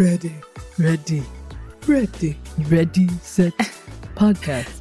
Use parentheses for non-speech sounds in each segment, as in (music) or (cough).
Ready, ready, ready, ready, set, (laughs) podcast.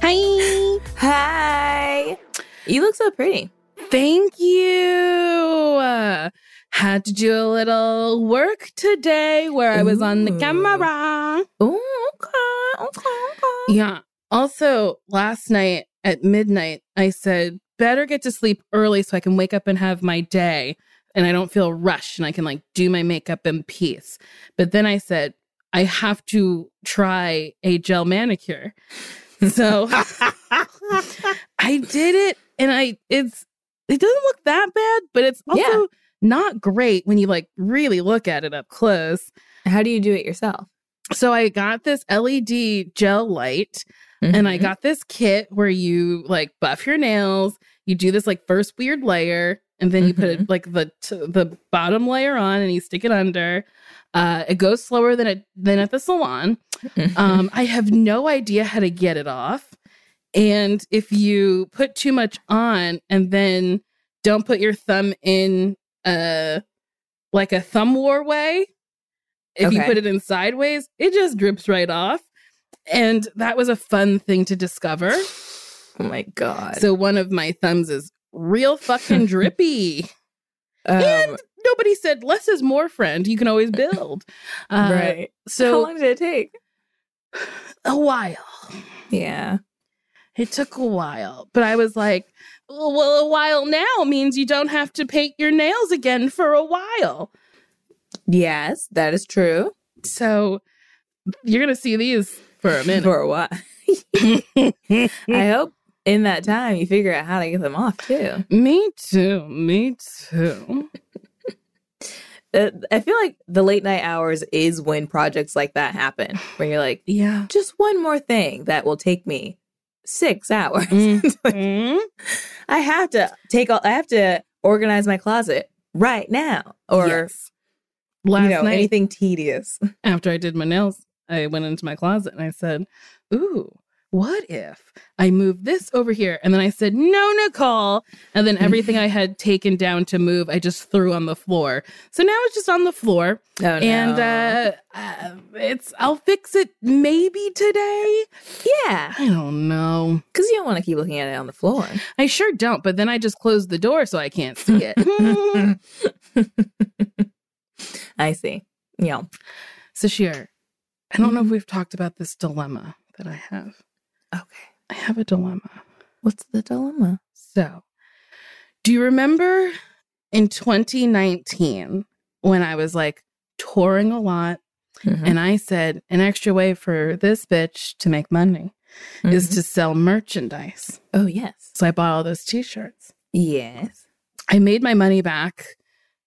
Hi. Hi. You look so pretty. Thank you. Uh, had to do a little work today where I was on the camera. Oh, okay, okay, okay. Yeah. Also, last night at midnight, I said, better get to sleep early so I can wake up and have my day and I don't feel rushed and I can like do my makeup in peace. But then I said, I have to try a gel manicure. So (laughs) I did it and I it's it doesn't look that bad, but it's also Yeah. not great when you like really look at it up close. How do you do it yourself? So I got this LED gel light and I Mhm. got this kit where you like buff your nails, you do this like first weird layer and then you put it like the t- the bottom layer on and you stick it under. Uh, it goes slower than it than at the salon. Mhm. Um, I have no idea how to get it off. And if you put too much on and then don't put your thumb in uh like a thumb war way, if you put it in sideways, it just drips right off. And that was a fun thing to discover. oh my god. So one of my thumbs is real fucking (laughs) drippy. um, and nobody said less is more, friend. You can always (laughs) build. Uh, right. So how long did it take? (sighs) a while. Yeah. It took a while, but I was like, well, well, a while now means you don't have to paint your nails again for a while. Yes, that is true. So you're going to see these for a minute. (laughs) For a while. I hope in that time you figure out how to get them off too. me too. Me too. Uh, I feel like the late night hours is when projects like that happen, where you're like, Yeah. just one more thing that will take me six hours. (laughs) Mm. I have to take all. I have to organize my closet right now, or Yes. Last you know night, anything tedious. after I did my nails, I went into my closet and I said, Ooh, what if I move this over here? And then I said, No, Nicole. And then (laughs) everything I had taken down to move, I just threw on the floor. So now it's just on the floor. Oh, no. And uh, uh, it's, I'll fix it maybe today. yeah, I don't know. because you don't want to keep looking at it on the floor. I sure don't. But then I just closed the door so I can't see it. (laughs) I see. Yeah. so, Shir, I don't know if we've talked about this dilemma that I have. Okay. I have a dilemma. What's the dilemma? So, do you remember in 2019 when I was like touring a lot Mhm. and I said an extra way for this bitch to make money is Mhm. to sell merchandise? oh yes, So I bought all those t shirts. yes. I made my money back.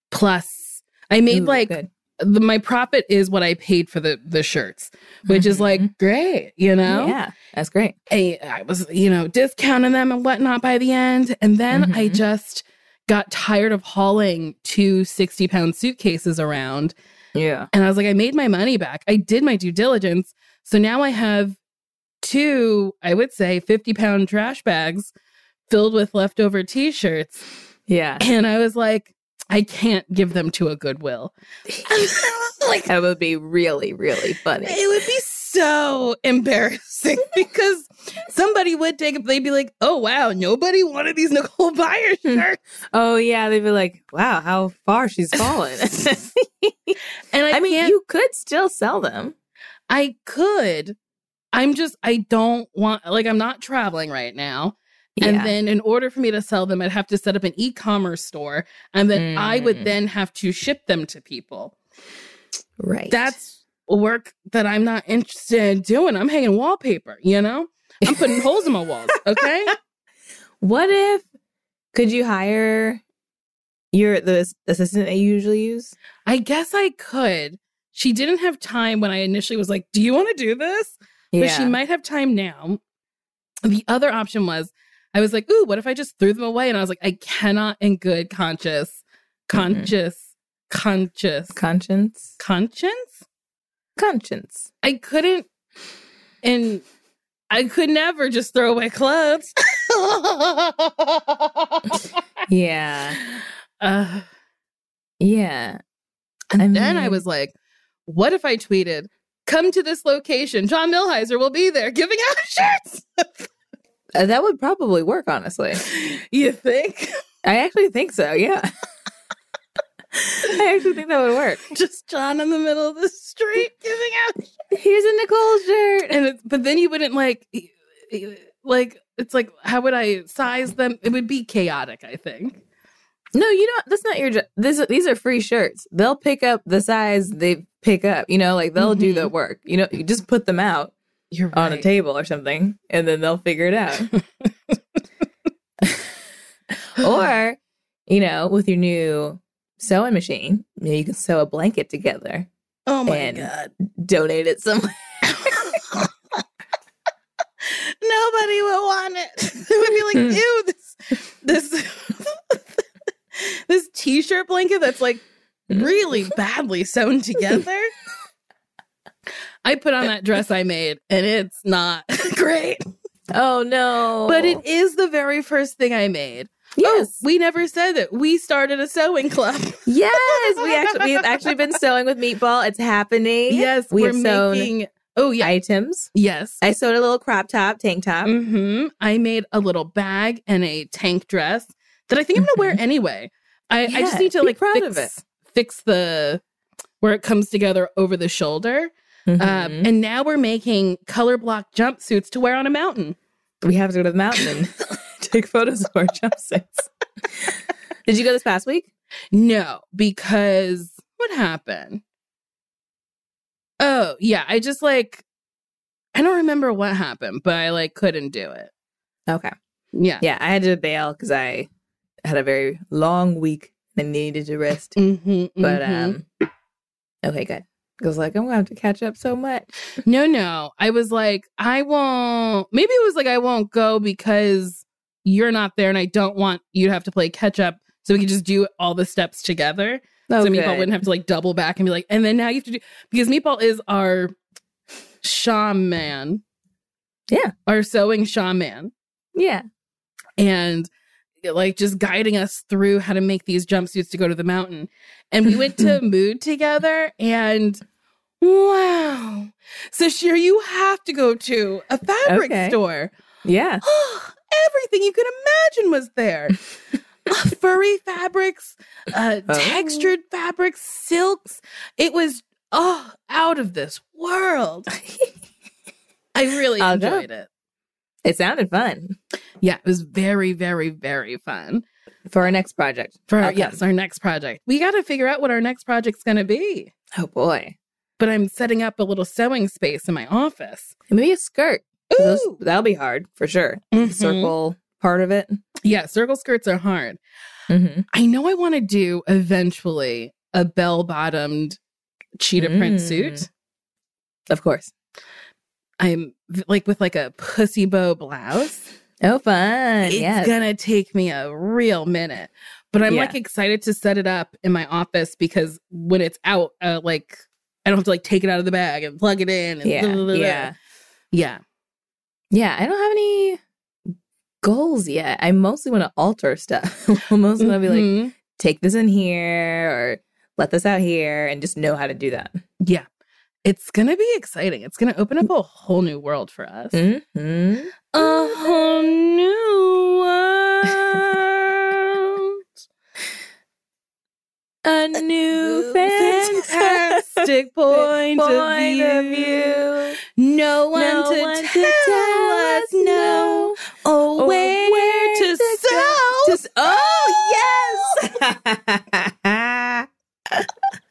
Plus, I made Ooh, like good. The, my profit is what I paid for the the shirts, which is like Mhm. great, you know. yeah, that's great. I, I was, you know, discounting them and whatnot by the end. And then I Mhm. just got tired of hauling two 60 pound suitcases around. Yeah. And I was like, I made my money back. I did my due diligence. So now I have two, I would say, 50 pound trash bags filled with leftover t shirts. Yeah. And I was like, I can't give them to a Goodwill. (laughs) like, That would be really, really funny. it would be so embarrassing (laughs) because somebody would take it. They'd be like, "Oh wow, nobody wanted these Nicole Byer hmm. shirts." Oh yeah, they'd be like, "Wow, how far she's (laughs) fallen." And I, I mean, you could still sell them. I could. I'm just. I don't want. Like, I'm not traveling right now. And then, in order for me to sell them, I'd have to set up an e-commerce store, and then I would Mm. then have to ship them to people. right. That's work that I'm not interested in doing. I'm hanging wallpaper. You know, I'm putting holes in my walls. Okay. (laughs) what if could you hire your the assistant that you usually use? I guess I could. She didn't have time when I initially was like, Do you want to do this? But she might have time now. The other option was, I was like, Ooh, what if I just threw them away? And I was like, I cannot, in good conscience, conscious, conscious, conscience. conscience. Conscience. I couldn't, and I could never just throw away clothes. (laughs) Yeah. uh, (sighs) Yeah. And I then I was like, what if I tweeted, come to this location? John Milhiser will be there giving out shirts. (laughs) Uh, that would probably work, honestly. you think? I actually think so. Yeah. I actually think that would work. Just John in the middle of the street giving out Here's a Nicole shirt. and it's, but then you wouldn't like like it's like how would I size them? It would be chaotic, I think. No, you don't. That's not your job. This, these are free shirts. They'll pick up the size they pick up. You know, like they'll do the work. You know, you just put them out You're on a table or something, and then they'll figure it out. (laughs) or, you know, with your new sewing machine, maybe you can sew a blanket together, Oh my and- god. donate it somewhere. (laughs) Nobody would want it. (laughs) They would be like, ew, this this this t-shirt blanket that's like really badly sewn together. I put on that dress I made and it's not (laughs) great. Oh no! But it is the very first thing I made. yes, Oh, we never said that. We started a sewing club. (laughs) yes, we actually we've actually been sewing with Meatball. It's happening. yes, we we're have sewn making Oh yeah. items. yes. I sewed a little crop top, tank top. hmm I made a little bag and a tank dress that I think I'm gonna wear anyway. I, I just need to like proud fix, of it. fix the where it comes together over the shoulder. Um, Mhm. and now we're making color block jumpsuits to wear on a mountain. we have to go to the mountain and (laughs) take photos of our jumpsuits. Did you go this past week? No, because what happened? Oh, yeah. I just like, I don't remember what happened, but I like couldn't do it. Okay. Yeah. Yeah, I had to bail because I had a very long week and needed to rest. hmm But um, okay, good. I was like, I'm gonna have to catch up so much. (laughs) no, no. I was like, I won't. Maybe it was like, I won't go because you're not there and I don't want you to have to play catch up. So we could just do all the steps together. Oh, so Meatball good. wouldn't have to like double back and be like, and then now you have to do because Meatball is our shaman. Yeah. Our sewing shaman. Yeah. And like just guiding us through how to make these jumpsuits to go to the mountain. And we went to (laughs) Mood together and wow. So sure you have to go to a fabric Okay. store. Yeah. (gasps) Everything you could imagine was there. (laughs) Furry fabrics, uh, Oh. textured fabrics, silks. It was oh out of this world. (laughs) I really I'll go. enjoyed it. It sounded fun Yeah, it was very, very, very fun. for our next project. For our, I'll yes, our next project. We got to figure out what our next project's going to be. Oh boy. But I'm setting up a little sewing space in my office. Maybe a skirt. Those- that'll be hard for sure. Mhm. The circle part of it. Yeah, circle skirts are hard. Mm-hmm. I know I want to do eventually a bell bottomed cheetah print Mm. suit. Of course. I'm like with like a pussy bow blouse. Oh, fun. It's yeah. gonna take me a real minute, but I'm Yeah. like excited to set it up in my office because when it's out, uh, like I don't have to like take it out of the bag and plug it in. And Yeah. blah, blah, blah. Yeah. yeah. Yeah. I don't have any goals yet. I mostly want to alter stuff. (laughs) I mostly want to be like, Mhm. take this in here or let this out here and just know how to do that. yeah, it's gonna be exciting. It's gonna open up a whole new world for us. Mm-hmm. A whole new world. A new fantastic point, of, view. No one, No to, one to tell tell us no. Oh, Or where, where to, to sew. To oh (laughs)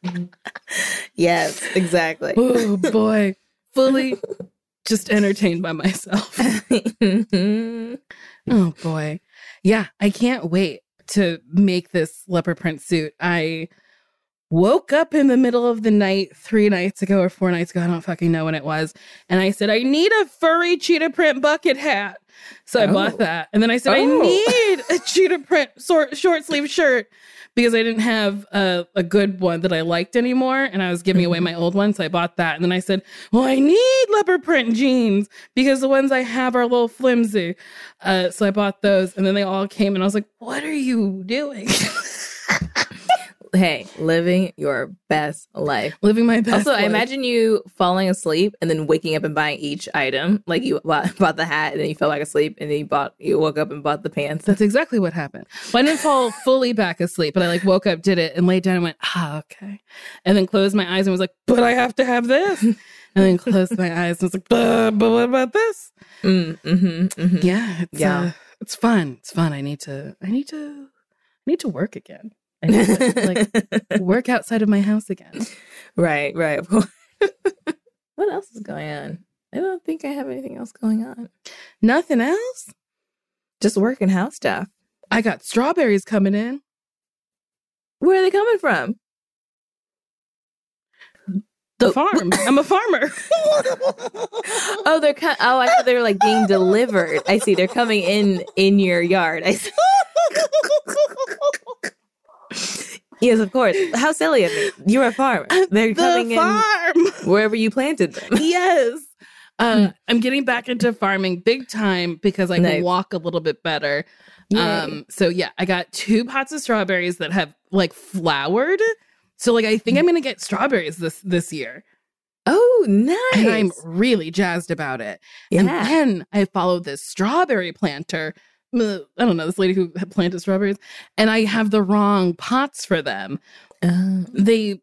(laughs) yes. exactly. (laughs) oh boy, fully just entertained by myself. (laughs) Oh boy. Yeah, I can't wait to make this leopard print suit. I woke up in the middle of the night three nights ago or four nights ago. I don't fucking know when it was. And I said, I need a furry cheetah print bucket hat. So I Oh. bought that. And then I said, I Oh. need a (laughs) cheetah print short, short sleeve shirt because I didn't have a, a good one that I liked anymore. And I was giving away my old one. So I bought that. And then I said, Well, I need leopard print jeans because the ones I have are a little flimsy. Uh, so I bought those. And then they all came and I was like, What are you doing? (laughs) Hey, living your best life. Living my best. Also, I imagine you falling asleep and then waking up and buying each item. Like you bought, (laughs) bought the hat and then you fell back asleep and then you bought you woke up and bought the pants. That's exactly what happened. Well, I didn't fall (laughs) fully back asleep, but I like woke up, did it, and laid down and went, ah, okay. And then closed my eyes and was like, but I have to have this. (laughs) And then closed my eyes and was like, but, but what about this? Mm, mm-hmm, mm-hmm. Yeah, it's, Yeah. Uh, it's fun. It's fun. I need to. I need to. I need to work again. I need to like (laughs) work outside of my house again. right, right. Of course. (laughs) what else is going on? I don't think I have anything else going on. Nothing else. Just work and house stuff. I got strawberries coming in. Where are they coming from? The Oh, farm. I'm a farmer. (laughs) Oh, they're co- oh, I thought they were like being delivered. I see. They're coming in in your yard. I see. Yes, of course. How silly of me. You're a farmer. (laughs) They're coming the in farm. (laughs) wherever you planted them. yes. Uh, I'm getting back into farming big time because I Nice. can walk a little bit better. Yay. Um, so yeah, I got two pots of strawberries that have like flowered. So like I think I'm gonna get strawberries this this year. oh, nice. And I'm really jazzed about it. And then I followed this strawberry planter. I don't know, this lady who planted strawberries, and I have the wrong pots for them. Oh. They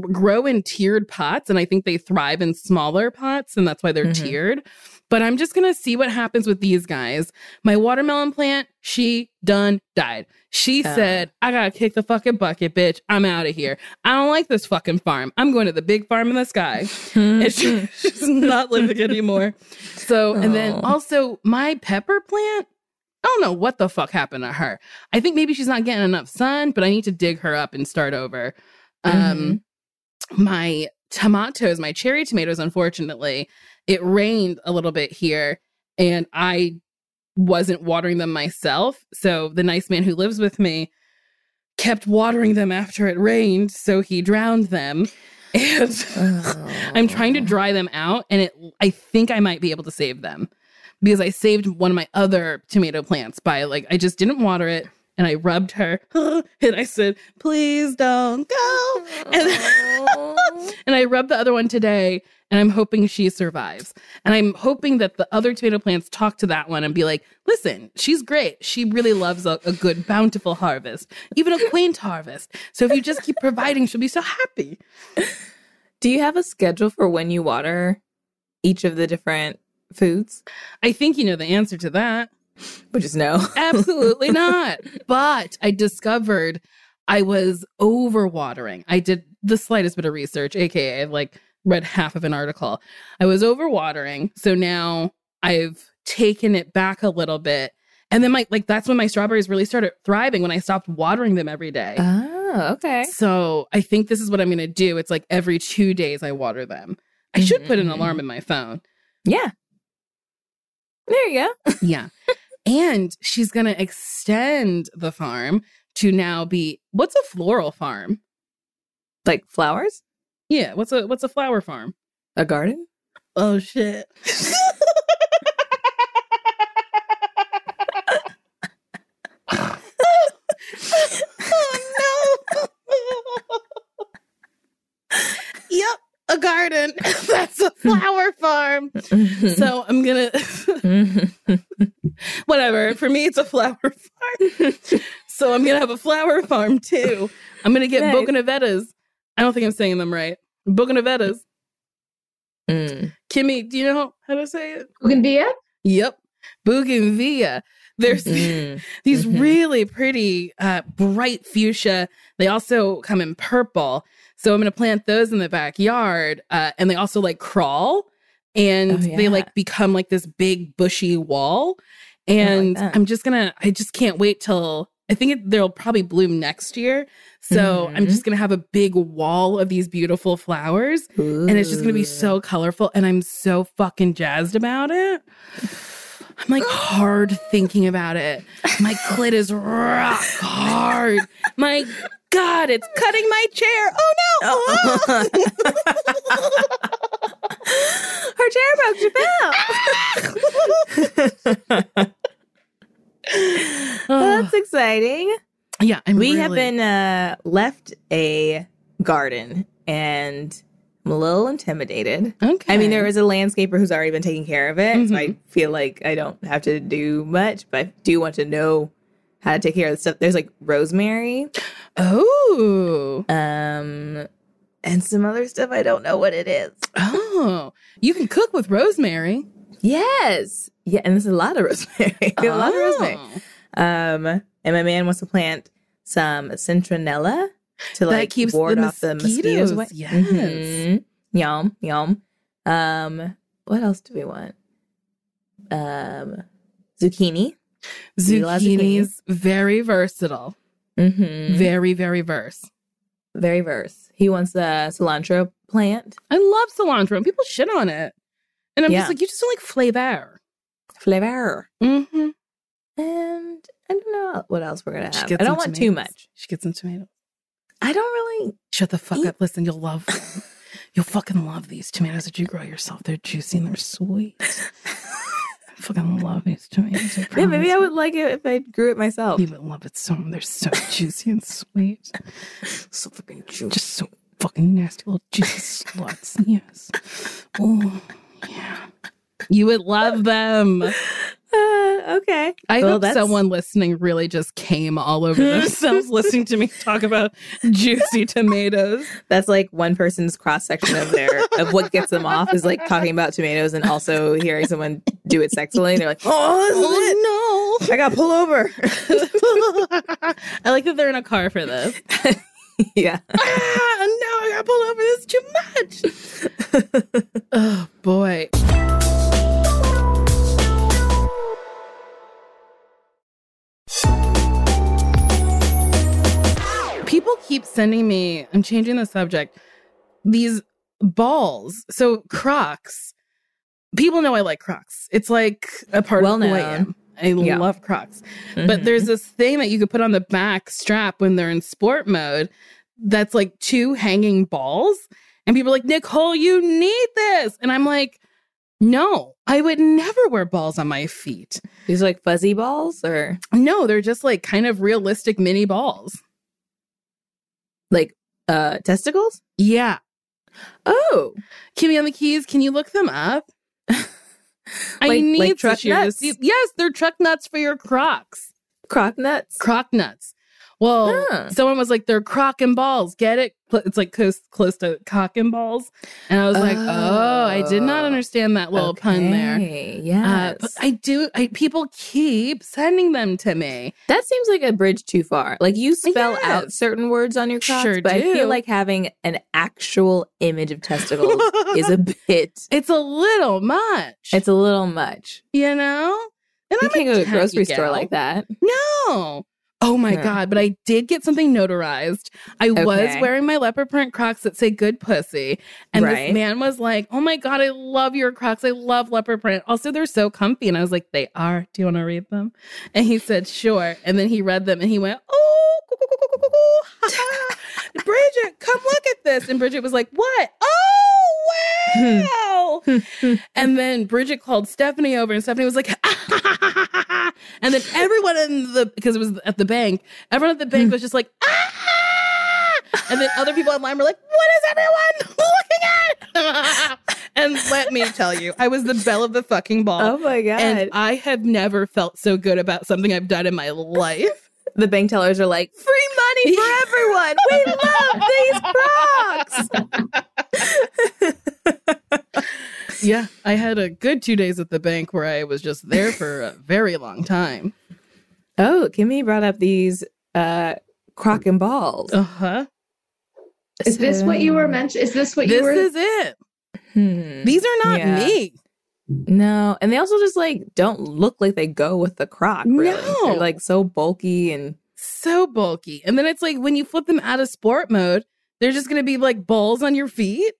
grow in tiered pots, and I think they thrive in smaller pots, and that's why they're Mhm. tiered. But I'm just gonna see what happens with these guys. My watermelon plant, she done died. She Oh. said, I gotta kick the fucking bucket, bitch. I'm out of here. I don't like this fucking farm. I'm going to the big farm in the sky. and she, (laughs) she's not living (laughs) anymore. So, and then also my pepper plant. I don't know what the fuck happened to her. I think maybe she's not getting enough sun, but I need to dig her up and start over. Um, my tomatoes, my cherry tomatoes, unfortunately, it rained a little bit here, and I wasn't watering them myself. So the nice man who lives with me kept watering them after it rained, so he drowned them. (laughs) And I'm trying to Oh. dry them out and it I think I might be able to save them because I saved one of my other tomato plants by like I just didn't water it and I rubbed her (laughs) and I said, "Please don't go." And (laughs) and I rubbed the other one today and I'm hoping she survives. And I'm hoping that the other tomato plants talk to that one and be like, "Listen, she's great. She really loves a, a good bountiful harvest, even a quaint harvest. So if you just keep providing, she'll be so happy." Do you have a schedule for when you water each of the different foods? I think you know the answer to that. Which is no. (laughs) Absolutely not. But I discovered I was overwatering. I did the slightest bit of research, aka I've like read half of an article. I was overwatering. So now I've taken it back a little bit. And then my like that's when my strawberries really started thriving when I stopped watering them every day. Oh, okay. So I think this is what I'm gonna do. It's like every two days I water them. I should put an alarm mm. in my phone. Yeah. There you go. Yeah. and she's going to extend the farm to now be what's a floral farm? Like flowers? Yeah, what's a what's a flower farm? A garden? Oh shit. (laughs) a garden. (laughs) That's a flower farm. (laughs) So I'm gonna (laughs) whatever. For me, it's a flower farm. so I'm gonna have a flower farm too. I'm gonna get Nice. Bocanavetas. I don't think I'm saying them right. Bocanavetas. Mm. Kimmy, do you know how to say it? Bougainvillea? Yep. Bougainvillea. There's Mm. these Mhm. really pretty uh, bright fuchsia. They also come in purple. So I'm going to plant those in the backyard. Uh, and they also like crawl and Oh, they like become like this big bushy wall. And that. I'm just going to, I just can't wait till I think it, they'll probably bloom next year. So I'm Mhm. just going to have a big wall of these beautiful flowers and it's just going to be so colorful and i'm so fucking jazzed about it i'm like hard thinking about it my clit is rock (laughs) hard my god it's cutting my chair oh no! (laughs) (laughs) Her chair broke. She fell. (laughs) no That's exciting. yeah i'm We really have been uh, left a garden and I'm a little intimidated. Okay. I mean, there is a landscaper who's already been taking care of it, so I Mhm. feel like I don't have to do much, but I do want to know how to take care of the stuff. There's like rosemary, Oh. um, and some other stuff. I don't know what it is. Oh. You can cook with rosemary. Yes, yeah, and there's a lot of rosemary. (laughs) a lot of rosemary. Oh. Um, and my man wants to plant some citronella to That like keeps ward the off the mosquitoes away. yes. Mhm. Yum, yum. Um, what else do we want? Um, zucchini. We love Zucchini's very versatile. Mm-hmm. Very, very verse. Very verse. He wants a cilantro plant. I love cilantro and people shit on it. And I'm Yeah. just like, you just don't like flavor. Flavor. Mm-hmm. And I don't know what else we're gonna She have. I don't want too much. She gets some tomatoes. I don't really. Shut the fuck Eat- up. Listen, you'll love them. (laughs) You'll fucking love these tomatoes that you grow yourself. They're juicy and they're sweet. (laughs) I fucking love these tomatoes. I Yeah, maybe I would like it if I grew it myself. You would love it so They're so (laughs) juicy and sweet. So fucking juicy. Just so fucking nasty little juicy sluts. Yes. Oh, yeah. You would love them. Okay. I Well, hope that's- someone listening really just came all over (laughs) themselves listening to me talk about juicy tomatoes. That's like one person's cross section of their of what gets them off is like talking about tomatoes and also hearing someone do it sexually. They're like, oh, this is it. Oh I got pull over. (laughs) I like that they're in a car for this. (laughs) yeah. ah, no, I got pulled over. This is too much. oh boy. People keep sending me, I'm changing the subject, these balls. So Crocs. People know I like Crocs. It's like a part Well of who I known. am. I Yeah. love Crocs. But mm-hmm. there's this thing that you could put on the back strap when they're in sport mode that's like two hanging balls. And people are like, Nicole, you need this. And I'm like, no, I would never wear balls on my feet. these are like fuzzy balls or No, they're just like kind of realistic mini balls. Like uh testicles. Yeah. Oh, Kimmy on the keys, can you look them up? (laughs) I Like- need like truck to nuts? see- Yes, they're truck nuts for your Crocs. croc nuts. Croc nuts. Well, Huh. someone was like, they're crock and balls. Get it? It's like close, close to cock and balls. And I was like, oh, I did not Oh. understand that little pun there. Okay, Uh, Yes. but I do. I people keep sending them to me. that seems like a bridge too far. Like you spell out certain words on your crocs, Sure but I feel like having an actual image of testicles (laughs) is a bit. It's a little much. It's a little much. you know. And You I'm can't go to a grocery store like that. No. Oh my Yeah. god! But I did get something notarized. I was wearing my leopard print Crocs that say "Good Pussy," and Right. this man was like, "Oh my god, I love your Crocs. I love leopard print. Also, they're so comfy." And I was like, "They are. Do you want to read them?" And he said, "Sure." And then he read them, and he went, "Oh. Bridget, come look at this." And Bridget was like, "What? Oh (laughs) hmm. wow!" (laughs) and then Bridget called Stephanie over, and Stephanie was like, (laughs) and then everyone in the because it was at the bank, everyone at the bank was just like, ah! and then other people online were like, what is everyone (laughs) looking at? and let me tell you, I was the belle of the fucking ball. Oh my god! and I have never felt so good about something I've done in my life. the bank tellers are like, free money for everyone. We love these crocs. (laughs) Yeah, I had a good two days at the bank where I was just there for a (laughs) very long time. oh, Kimmy brought up these uh croc and balls. Uh huh. Is this what you were mentioning? Is this what This you were? This is it. Hmm. These are not Yeah. me. No, and they also just like don't look like they go with the croc. Really. No. They're like so bulky and So bulky. And then it's like when you flip them out of sport mode, they're just going to be like balls on your feet.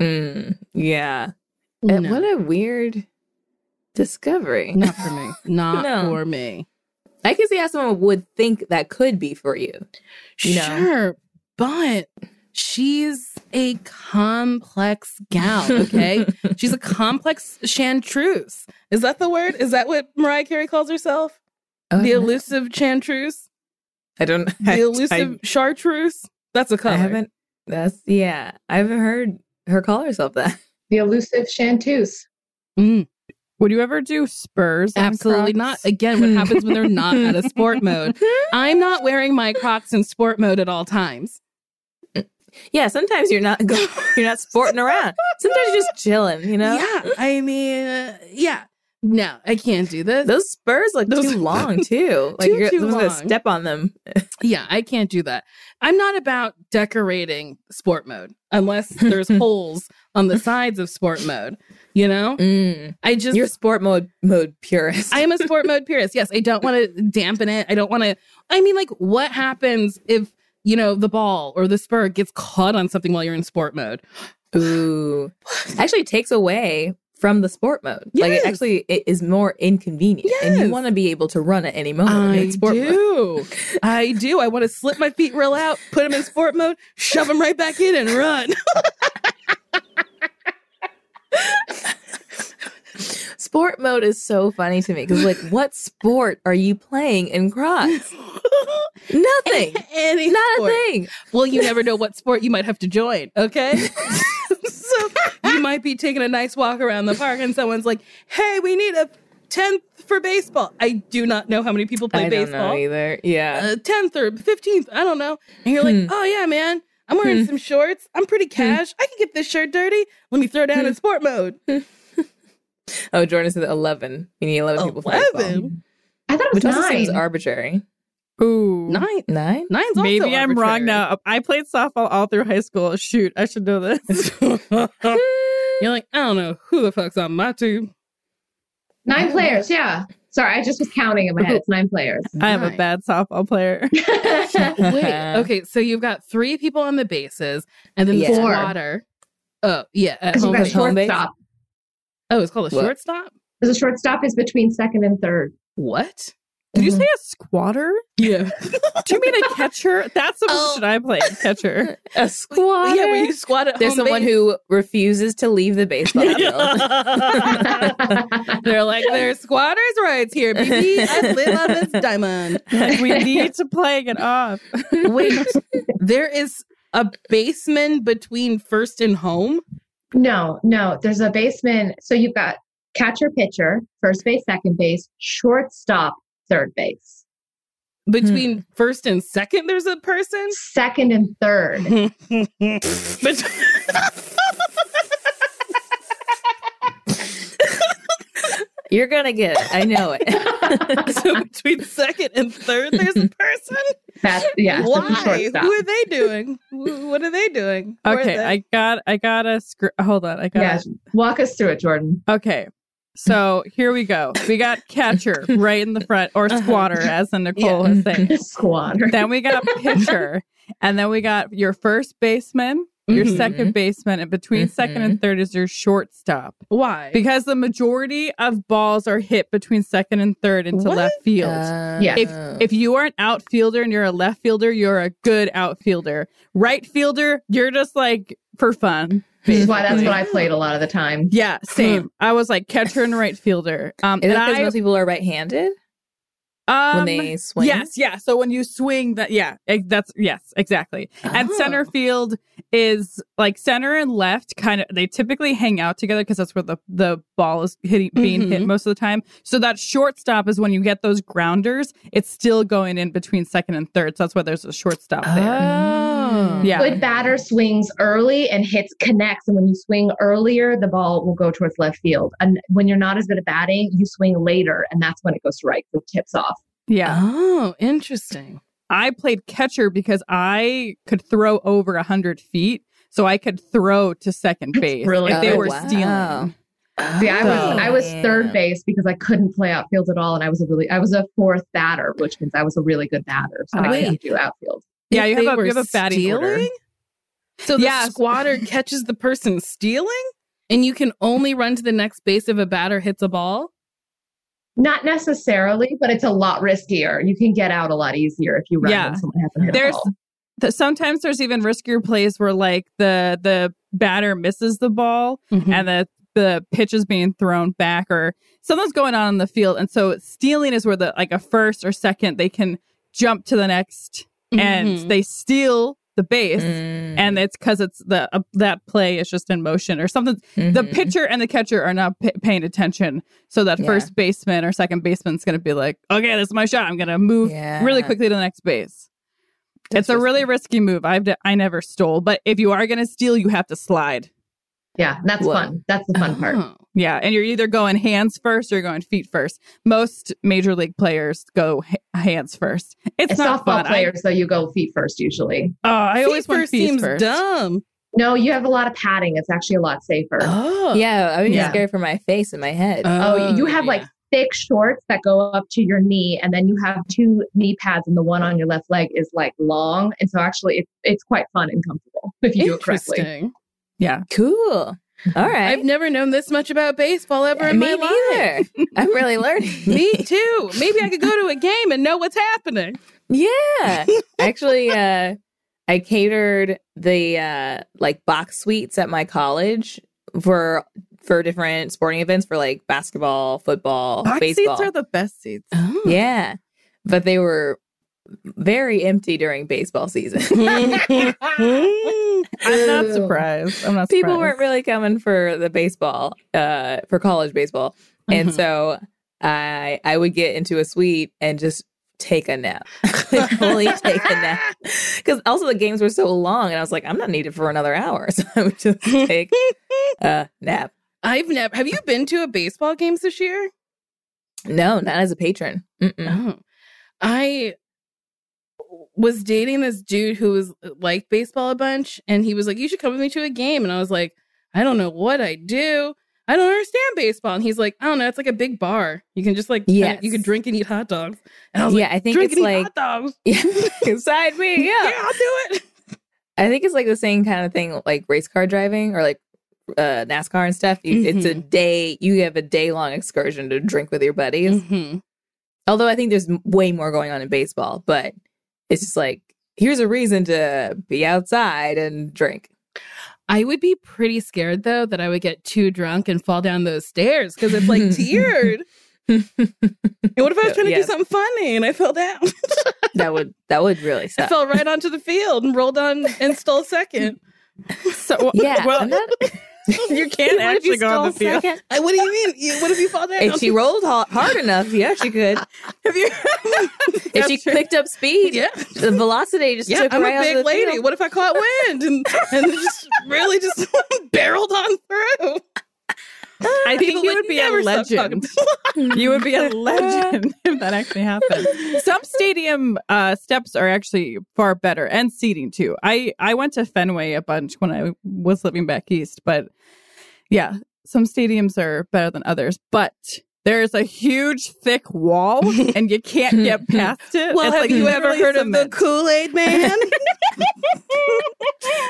Mm, yeah. And what a weird discovery. not for me. Not (laughs) No. for me. I can see how someone would think that could be for you. You know. Sure, but she's a complex gal, okay? (laughs) she's a complex chantreuse. Is that the word? Is that what Mariah Carey calls herself? Oh, the no. elusive chantreuse? I don't. The (laughs) I, elusive chartreuse. That's a color. I haven't. That's yeah. I haven't heard her call herself that. The elusive chanteuse. Mm, Would you ever do spurs? absolutely not. Again, what happens when they're not at a sport mode? (laughs) I'm not wearing my Crocs in sport mode at all times. Yeah, sometimes you're not go, (laughs) you're not sporting around. Sometimes you're just chilling. You know. Yeah, I mean, uh, yeah. No, I can't do this. Those spurs look Those- too (laughs) long too. Like Too, you're too gonna step on them. (laughs) Yeah, I can't do that. I'm not about decorating sport mode unless there's (laughs) holes on the sides of sport mode. You know, Mm. I just You're sport mode mode purist. I am a sport mode purist. Yes, I don't want to dampen it. I don't want to. I mean, like, what happens if you know the ball or the spur gets caught on something while you're in sport mode? Ooh, (sighs) actually takes away from the sport mode. Like it actually it is more inconvenient, and you want to be able to run at any moment. I in sport mode. do. I do. I want to slip my feet real out, put them in sport mode, shove them right back in, and run. (laughs) Sport mode is so funny to me because like, what sport are you playing in Crocs? (laughs) Nothing. (laughs) Any Not sport. a thing. Well, you never know what sport you might have to join, okay? so you might be taking a nice walk around the park and someone's like, hey, we need a 10th for baseball. I do not know how many people play I don't baseball. know either. Yeah. Uh, 10th or 15th, I don't know. And you're like, Hmm. oh, yeah, man, I'm wearing some shorts. I'm pretty cash. I can get this shirt dirty. Let me throw down in sport mode. (laughs) oh, Jordan said eleven. You need eleven people for baseball. 11? I thought it Which was also seems arbitrary. Ooh. Nine. Nine. Nine's also Maybe I'm wrong now. I played softball all through high school. Shoot, I should know this. (laughs) (laughs) You're like, I don't know who the fuck's on my team. nine players. Yeah. Sorry, I just was counting in my head. It's nine players. I am a bad softball player. (laughs) Wait, (laughs) okay, so you've got three people on the bases and then the Yeah. Four. squatter. Oh, yeah. At Because home. you've got home shortstop. oh, it's called a What? shortstop? Because the shortstop is between second and third. What? Did you Mhm. say a squatter? Yeah. (laughs) Do you mean a catcher? That's the Oh. position I play. Catcher. (laughs) A squad. Yeah, where you squat at There's home someone base. who refuses to leave the baseball field. (laughs) They're like, there's squatters' rights here, baby. I live on this diamond. we need to play it off. Wait, there is a basement between first and home? no, no. There's a basement. So you've got catcher, pitcher, first base, second base, shortstop, third base, Between hmm. first and second, there's a person? second and third. Bet- (laughs) You're gonna get it. I know it. (laughs) so between second and third, there's a person? That's yeah. Why? That's a. Who are they doing? What are they doing? Okay, they? I got I got a script. Hold on, I got. Yeah, walk us through it, Jordan. Okay, so here we go. We got catcher (laughs) right in the front, or Uh-huh. squatter, as Nicole Yeah. was saying. (laughs) Squatter. then we got pitcher, and then we got your first baseman, your Mhm. second baseman, and between second and third is your shortstop. Why? Because the majority of balls are hit between second and third into What? left field. Yes. if if you are an outfielder and you're a left fielder, you're a good outfielder. Right fielder, you're just like for fun. Which is why that's what I played a lot of the time. Yeah, same. I was like catcher and right fielder. Um, Is and that because I, most people are right-handed um, when they swing? Yes, yeah. So when you swing, that yeah, that's yes, exactly. And Oh. center field is like center and left kind of they typically hang out together because that's where the the ball is hitting being hit Mhm. most of the time. So that shortstop is when you get those grounders, it's still going in between second and third. So that's why there's a shortstop there. Oh. Yeah. Good batter swings early and hits connects, and when you swing earlier, the ball will go towards left field. And when you're not as good at batting, you swing later, and that's when it goes to right. So it tips off. Yeah. Oh, interesting. I played catcher because I could throw over a hundred feet, so I could throw to second base really if they good. were oh, wow. stealing. See, I was Oh, I was damn. third base because I couldn't play outfield at all, and I was a really I was a fourth batter, which means I was a really good batter, so I Wait. couldn't do outfield. Yeah, you have a- were you have a batting order. So the Yeah. squatter (laughs) catches the person stealing, and you can only run to the next base if a batter hits a ball. Not necessarily, but it's a lot riskier. You can get out a lot easier if you run Yeah. when someone hasn't hit There's th- sometimes there's even riskier plays where like the the batter misses the ball Mm-hmm. and the the pitch is being thrown back or something's going on in the field and so stealing is where the like a first or second they can jump to the next and Mhm. they steal the base. Mm, And it's because it's the uh, that play is just in motion or something. The mhm. pitcher and the catcher are not p- paying attention, so that Yeah. first baseman or second baseman's going to be like, "Okay, this is my shot. I'm going to move Yeah. really quickly to the next base." It's a really risky move. I've d- I never stole, but if you are going to steal, you have to slide. Yeah, that's Whoa. fun. That's the fun part. Oh. Yeah, and you're either going hands first or you're going feet first. Most major league players go h- hands first. It's And not softball fun. I- players, though, you go feet first usually. oh, I always Feet went first feet seems first. dumb. No, you have a lot of padding. It's actually a lot safer. Oh, Yeah, I was Yeah. scared for my face and my head. Oh, you oh, have like thick shorts that go up to your knee, and then you have two knee pads, and the one on your left leg is like long. And so actually, it's it's quite fun and comfortable if you do it correctly. Yeah, cool. All right. I've never known this much about baseball ever in Me my life. neither. I'm really (laughs) learning. Me too. Maybe I could go to a game and know what's happening. Yeah. (laughs) Actually, uh, I catered the uh, like box suites at my college for for different sporting events for like basketball, football, box baseball. seats are the best seats. Oh. yeah, but they were very empty during baseball season. (laughs) I'm not (laughs) surprised. I'm not. Surprised. People weren't really coming for the baseball, uh, for college baseball, and Mhm. so I I would get into a suite and just take a nap, (laughs) fully take a nap, because also the games were so long, and I was like, I'm not needed for another hour, so I would just take a nap. I've never. Have you been to a baseball games this year? No, not as a patron. Mm-mm. Oh, I was dating this dude who was like baseball a bunch, and he was like, "You should come with me to a game," and I was like, "I don't know what I do. I don't understand baseball." And he's like, "I don't know. It's like a big bar. You can just like, kinda- you can drink and eat hot dogs." And I was Yeah, like, I think "Drink it's and like hot dogs. (laughs) yeah, side me, (laughs) Yeah, yeah. I'll do it." I think it's like the same kind of thing, like race car driving or like uh, NASCAR and stuff. You, It's a day. You have a day long excursion to drink with your buddies. Mhm. Although I think there's way more going on in baseball, but it's just like here's a reason to be outside and drink. I would be pretty scared though that I would get too drunk and fall down those stairs because it's like tiered. And (laughs) what if I was trying to Yes. do something funny and I fell down? (laughs) That would that would really I fell right onto the field and rolled on and stole second. (laughs) So yeah, well, I'm not- (laughs) you can't What if you actually go on the field. second? What do you mean? You, what if you fall down? If she rolled hard enough, yeah, she could. (laughs) Have you? (laughs) If she true. picked up speed, yeah, the velocity just yeah, took her I'm right a big lady. field. What if I caught wind and and just really just barreled on through? (laughs) I think you would be a never stop talking legend. You would be a legend (laughs) if that actually happened. Some stadium uh, steps are actually far better, and seating too. I I went to Fenway a bunch when I was living back east, but yeah, some stadiums are better than others. But there's a huge, thick wall, (laughs) and you can't get past it. Well, It's have like you ever heard of the. Kool Aid Man?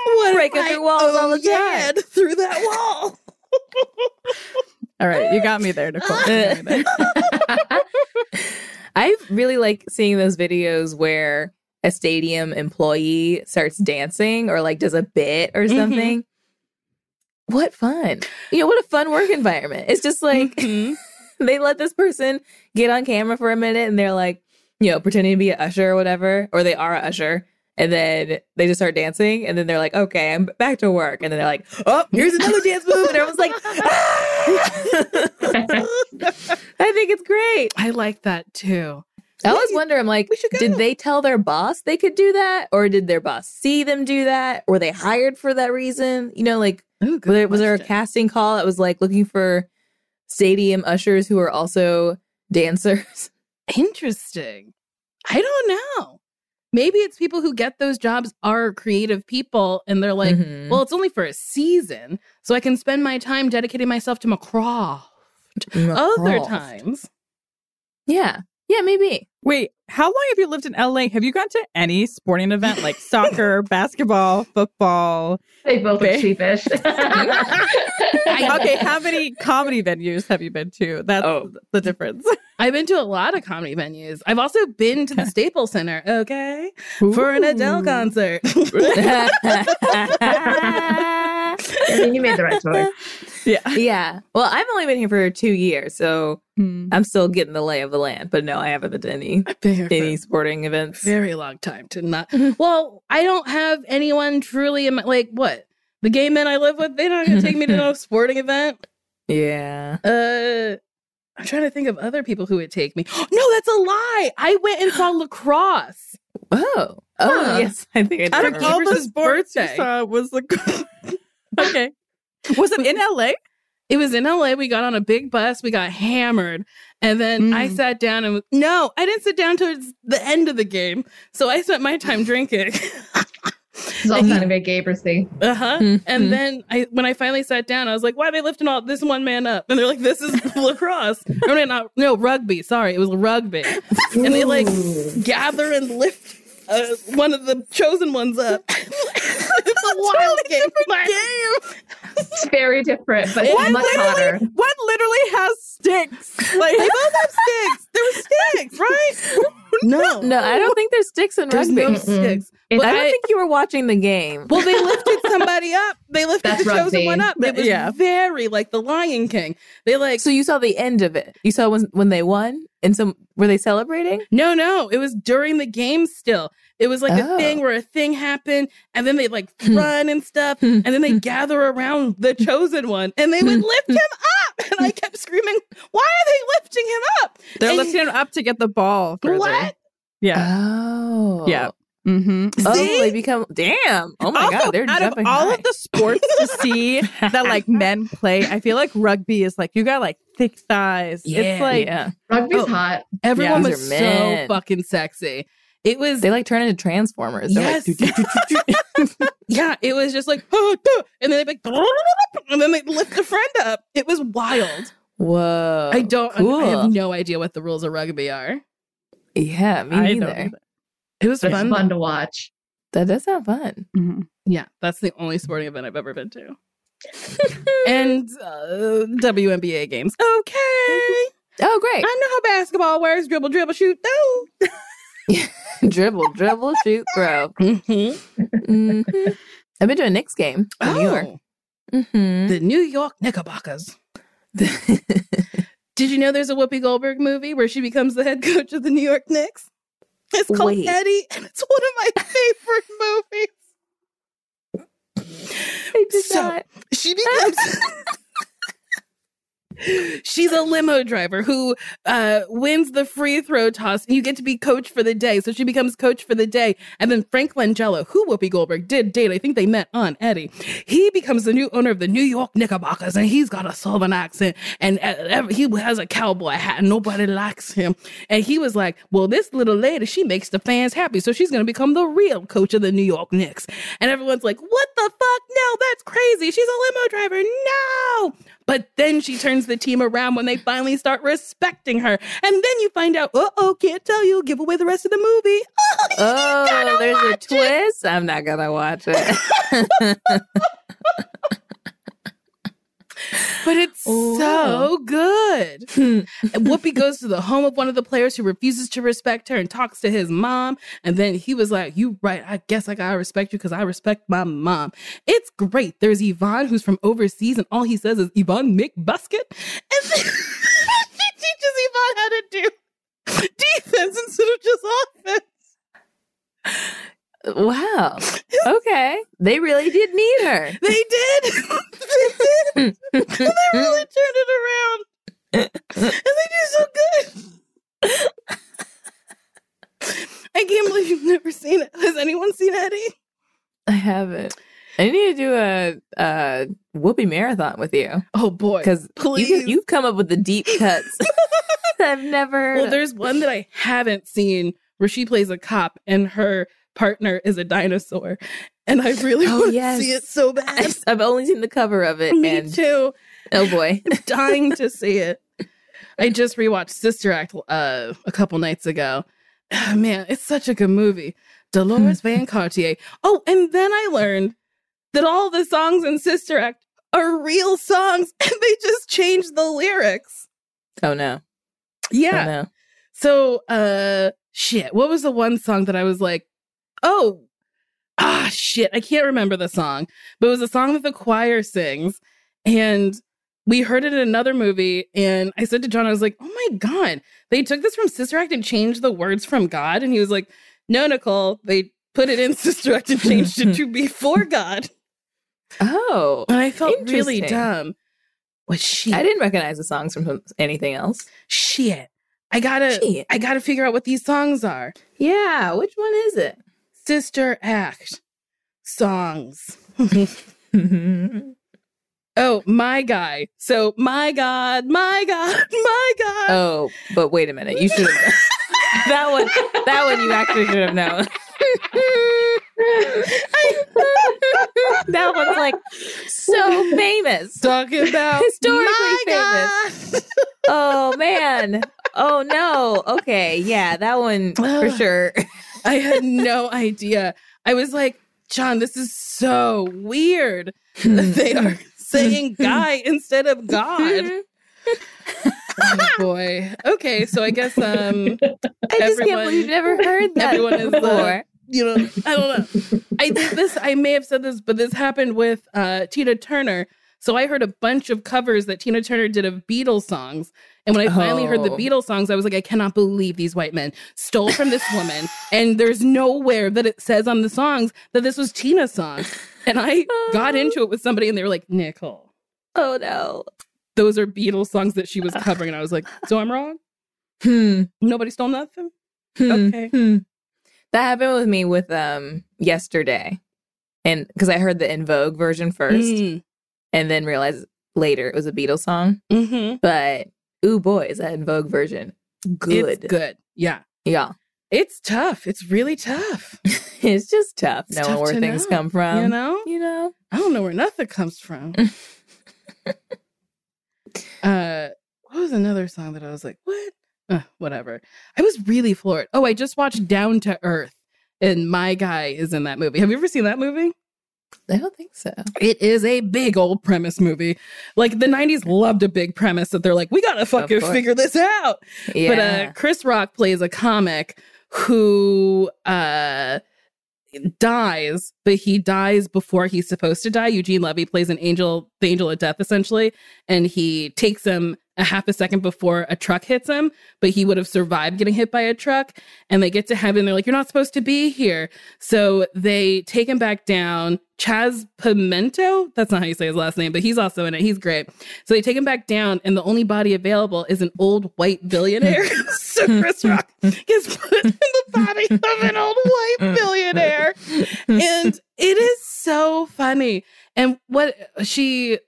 what Breaking through walls all the time. OYA'd through that wall? All right, you got me there, Nicole. Me there. (laughs) I really like seeing those videos where a stadium employee starts dancing or like does a bit or Mhm. something. What fun. You know, what a fun work environment. It's just like Mhm. (laughs) they let this person get on camera for a minute and they're like, you know, pretending to be an usher or whatever, or they are an usher. And then they just start dancing, and then they're like, "Okay, I'm back to work." And then they're like, "Oh, here's another (laughs) dance move," and everyone's like, "Ah!" (laughs) "I think it's great." I like that too. I always wonder, I'm like, We should go. did they tell their boss they could do that? Or did their boss see them do that? Were they hired for that reason? You know, like, Ooh, was there, was there a casting call that was like looking for stadium ushers who are also dancers? Interesting. I don't know. Maybe it's people who get those jobs are creative people and they're like, Mhm. well, it's only for a season, so I can spend my time dedicating myself to McCraw. Other times. Yeah. Yeah, maybe. Wait, how long have you lived in LA? Have you gone to any sporting event like (laughs) soccer, basketball, football? They both Ba- are sheepish. (laughs) okay, how many comedy venues have you been to? That's Oh. the difference. I've been to a lot of comedy venues. I've also been to the (laughs) Staples Center, okay, for an Adele concert. I mean, you made the right choice. (laughs) Yeah. yeah. Well, I've only been here for two years, so Hmm. I'm still getting the lay of the land. But no, I haven't been to any been any sporting events. very long time to not. (laughs) (laughs) Well, I don't have anyone truly in my like what the gay men I live with. They're not gonna take me to no sporting event. Yeah. Uh, I'm trying to think of other people who would take me. (gasps) No, that's a lie. I went and saw (gasps) lacrosse. Oh. Oh Huh. yes, I think I Out do of remember. all the Jeepers' sports you birthday. saw was the okay. (laughs) Was it in (laughs) LA? It was in LA. We got on a big bus. We got hammered. And then I Mm. sat down and no, I didn't sit down towards the end of the game. So I spent my time drinking. It's all (laughs) kind of a Gabersy. uh huh. Mhm. And then I, when I finally sat down, I was like, "Why are they lifting all this one man up?" And they're like, "This is lacrosse." No, no, not no rugby. Sorry, it was rugby. And they like gather and lift uh, one of the chosen ones up. It's a wild game. game. It's very different, but One much hotter. literally, one literally has sticks. Like They both have sticks. There were sticks, right? (laughs) No, No, I don't think there's sticks in There's rugby. no sticks. It's- But I don't think you were watching the game. Well, they lifted somebody up. They lifted That's the chosen rugby. one up. It was Yeah. very like the Lion King. They like So you saw the end of it. You saw when when they won, and some were they celebrating? no, no. It was during the game. Still, it was like Oh. a thing where a thing happened, and then they like (laughs) Hmm. run and stuff, and then they gather around the chosen one, and they would Hmm. lift him up. (laughs) And I kept screaming, "Why are they lifting him up?" they're And- lifting him up to get the ball. further. What? Yeah. Oh, Yeah. Mm-hmm. Oh, they become damn. Oh my also, god, they're out jumping of all high. of the sports to (laughs) see that like men play, I feel like rugby is like you got like thick thighs. Yeah, it's like yeah, Rugby's Oh. hot. Everyone these was so fucking sexy. It was they like turn into transformers. They're Yes. like. (laughs) Yeah, it was just like, "Oh, duh," and then they like, and then they lift a friend up. It was wild. whoa. I don't. Cool. I have no idea what the rules of rugby are. yeah, me I neither. It was fun. fun to watch. That does sound fun. Mhm. Yeah, that's the only sporting event I've ever been to. (laughs) and uh, WNBA games. Okay, Oh, great. I know how basketball works. Dribble, dribble, shoot. No. (laughs) (laughs) dribble, dribble, shoot, throw. Mm-hmm. hmm I've been to a Knicks game in New York. Oh, hmm the New York Knickerbockers. Did you know there's a Whoopi Goldberg movie where she becomes the head coach of the New York Knicks? It's called Wait. Eddie, and it's one of my (laughs) favorite movies. I did So- not. She becomes. (laughs) She's a limo driver who uh, wins the free throw toss, and you get to be coach for the day. So she becomes coach for the day. And then Frank Langella, who Whoopi Goldberg did date, I think they met on Eddie, he becomes the new owner of the New York Knickerbockers, and he's got a southern accent, and uh, he has a cowboy hat, and nobody likes him. And he was like, "Well, this little lady, she makes the fans happy, so she's going to become the real coach of the New York Knicks." And everyone's like, "What the fuck? No, that's crazy. She's a limo driver. No." But then she turns the team around when they finally start respecting her. And then you find out, uh oh, can't tell you, give away the rest of the movie. (laughs) Oh, Oh, there's a watch it. twist. I'm not gonna watch it. (laughs) (laughs) But it's oh. so good. Hmm. And Whoopi goes to the home of one of the players who refuses to respect her and talks to his mom. And then he was like, You right, I guess I gotta respect you because I respect my mom. It's great. There's Yvonne who's from overseas, and all he says is Yvonne McBusket. And (laughs) then she teaches Yvonne how to do (laughs) defense instead of just offense. Wow. (laughs) Okay. They really did need her. (laughs) They did. (laughs) they did. they really turned it around. and they do so good. I can't believe you've never seen it. Has anyone seen Eddie? I haven't. I need to do a, a Whoopi marathon with you Oh boy. because you, you've come up with the deep cuts. I've never. Well, there's one that I haven't seen where she plays a cop and her partner is a dinosaur. And I really Oh, want to yes. see it so bad. (laughs) I've only seen the cover of it, Me and too. oh boy, (laughs) dying to see it. I just rewatched Sister Act uh, a couple nights ago. Ah, man, it's such a good movie. Deloris Van Cartier. Oh, and then I learned that all the songs in Sister Act are real songs (laughs) and they just changed the lyrics. oh no, Yeah. oh no. So, uh, shit. What was the one song that I was like, oh, ah shit, I can't remember the song, but it was a song that the choir sings. And we heard it in another movie. And I said to John, I was like, oh my God, they took this from Sister Act and changed the words from God. And he was like, no, Nicole, they put it in (laughs) Sister Act and changed it to before God. Oh, And I felt really dumb. What she? I didn't recognize the songs from anything else. Shit. I gotta Shit. I gotta figure out what these songs are. Yeah, which one is it? Sister Act songs. (laughs) Oh, my guy. So my God, my God, my God. oh, but wait a minute. You should have (laughs) that one. That one you actually should have known. (laughs) that one's like so famous. Talking about Historically famous. Oh man. Oh no. Okay. Yeah, that one for (sighs) sure. I had no idea. I was like, John, this is so weird. they are (laughs) saying guy instead of God. Oh (laughs) boy. Okay, so I guess um I just can't believe you've never heard that everyone is, uh, you know, I don't know. I did this. I may have said this, but this happened with uh, Tina Turner. So I heard a bunch of covers that Tina Turner did of Beatles songs. And when I finally heard the Oh. Beatles songs, I was like, I cannot believe these white men stole from this woman. and there's nowhere that it says on the songs that this was Tina's song. And I got into it with somebody, and they were like, Nicole, oh no. those are Beatles songs that she was covering. And I was like, So I'm wrong? (sighs) Hmm. Nobody stole nothing? Hmm. Okay. Hmm. That happened with me with um yesterday. And because I heard the En Vogue version first Mm, and then realized later it was a Beatles song. mhm. But ooh boy, is that En Vogue version good. It's good. Yeah. Yeah. It's tough. It's really tough. (laughs) it's just tough It's knowing tough where to things know, come from. you know? You know? I don't know where nothing comes from. (laughs) uh what was another song that I was like, what? Uh, whatever. I was really floored. Oh, I just watched Down to Earth and my guy is in that movie. Have you ever seen that movie? I don't think so. It is a big old premise movie. Like the 90s loved a big premise that they're like, we gotta fucking figure this out. Yeah. But uh, Chris Rock plays a comic who uh, dies, but he dies before he's supposed to die. Eugene Levy plays an angel, the angel of death, essentially, and he takes him a half a second before a truck hits him, but he would have survived getting hit by a truck. And they get to heaven. They're like, You're not supposed to be here. So they take him back down. Chaz Pimento, that's not how you say his last name, but he's also in it. He's great. So they take him back down, and the only body available is an old white billionaire. (laughs) so Chris Rock gets put in the body of an old white billionaire. And it is so funny. And what she